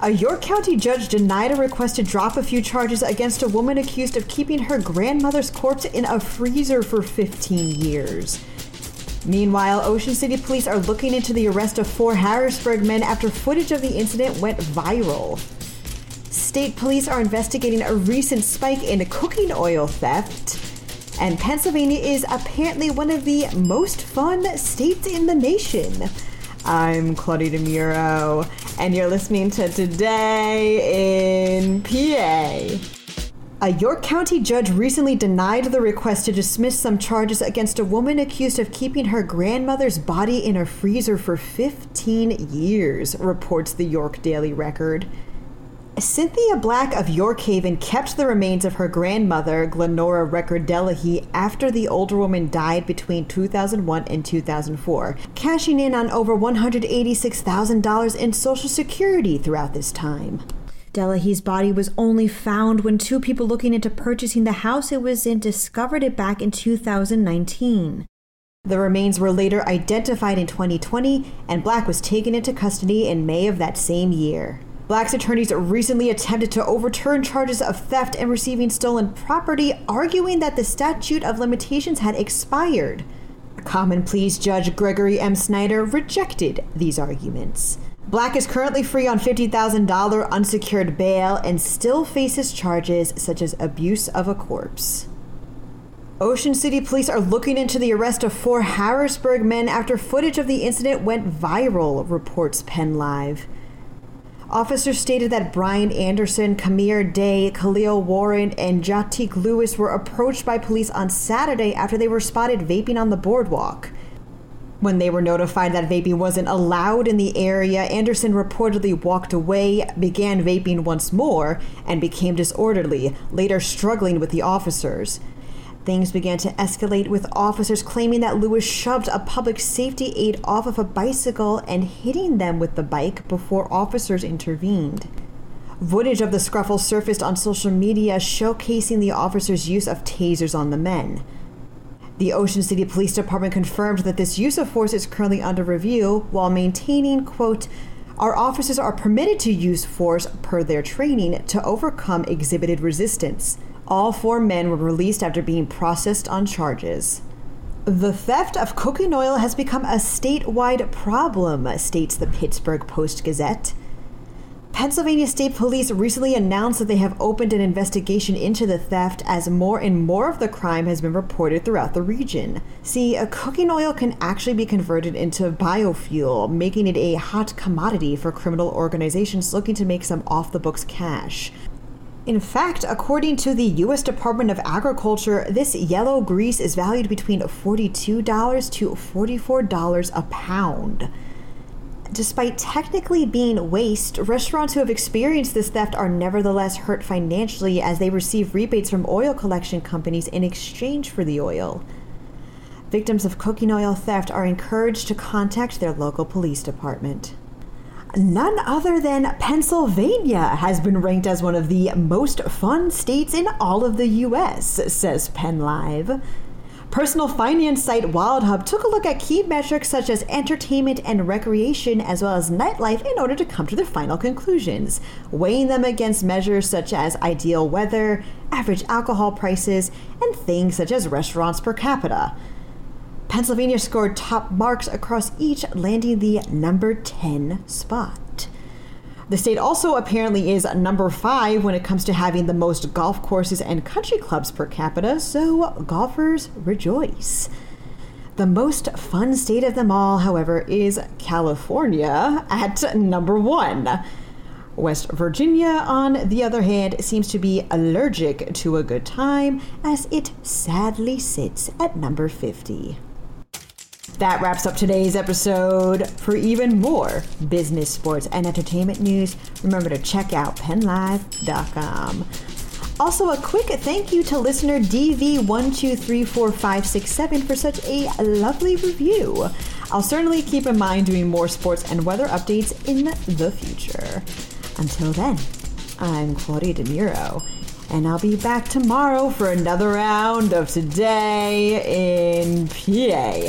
Uh, a York County judge denied a request to drop a few charges against a woman accused of keeping her grandmother's corpse in a freezer for 15 years. Meanwhile, Ocean City police are looking into the arrest of four Harrisburg men after footage of the incident went viral. State police are investigating a recent spike in cooking oil theft. And Pennsylvania is apparently one of the most fun states in the nation. I'm Claudia DeMuro, and you're listening to Today in PA. A uh, York County judge recently denied the request to dismiss some charges against a woman accused of keeping her grandmother's body in a freezer for 15 years, reports the York Daily Record. Cynthia Black of York Haven kept the remains of her grandmother, Glenora Record after the older woman died between 2001 and 2004, cashing in on over $186,000 in Social Security throughout this time. Delahy's body was only found when two people looking into purchasing the house it was in discovered it back in 2019. The remains were later identified in 2020, and Black was taken into custody in May of that same year. Black's attorneys recently attempted to overturn charges of theft and receiving stolen property, arguing that the statute of limitations had expired. Common Pleas Judge Gregory M. Snyder rejected these arguments. Black is currently free on $50,000 unsecured bail and still faces charges such as abuse of a corpse. Ocean City police are looking into the arrest of four Harrisburg men after footage of the incident went viral, reports Penn Live. Officers stated that Brian Anderson, Kamir Day, Khalil Warren, and Jatik Lewis were approached by police on Saturday after they were spotted vaping on the boardwalk. When they were notified that vaping wasn't allowed in the area, Anderson reportedly walked away, began vaping once more, and became disorderly, later struggling with the officers. Things began to escalate with officers claiming that Lewis shoved a public safety aide off of a bicycle and hitting them with the bike before officers intervened. Footage of the scuffle surfaced on social media showcasing the officers' use of tasers on the men. The Ocean City Police Department confirmed that this use of force is currently under review while maintaining, quote, our officers are permitted to use force per their training to overcome exhibited resistance. All four men were released after being processed on charges. The theft of cooking oil has become a statewide problem, states the Pittsburgh Post Gazette. Pennsylvania State Police recently announced that they have opened an investigation into the theft as more and more of the crime has been reported throughout the region. See, a cooking oil can actually be converted into biofuel, making it a hot commodity for criminal organizations looking to make some off the books cash. In fact, according to the U.S. Department of Agriculture, this yellow grease is valued between $42 to $44 a pound. Despite technically being waste, restaurants who have experienced this theft are nevertheless hurt financially as they receive rebates from oil collection companies in exchange for the oil. Victims of cooking oil theft are encouraged to contact their local police department none other than Pennsylvania has been ranked as one of the most fun states in all of the US, says PennLive. Personal finance site WalletHub took a look at key metrics such as entertainment and recreation, as well as nightlife, in order to come to their final conclusions, weighing them against measures such as ideal weather, average alcohol prices, and things such as restaurants per capita. Pennsylvania scored top marks across each, landing the number 10 spot. The state also apparently is number five when it comes to having the most golf courses and country clubs per capita, so golfers rejoice. The most fun state of them all, however, is California at number one. West Virginia, on the other hand, seems to be allergic to a good time as it sadly sits at number 50. That wraps up today's episode. For even more business, sports, and entertainment news, remember to check out pennlive.com. Also, a quick thank you to listener DV1234567 for such a lovely review. I'll certainly keep in mind doing more sports and weather updates in the future. Until then, I'm Claudia De and I'll be back tomorrow for another round of Today in PA.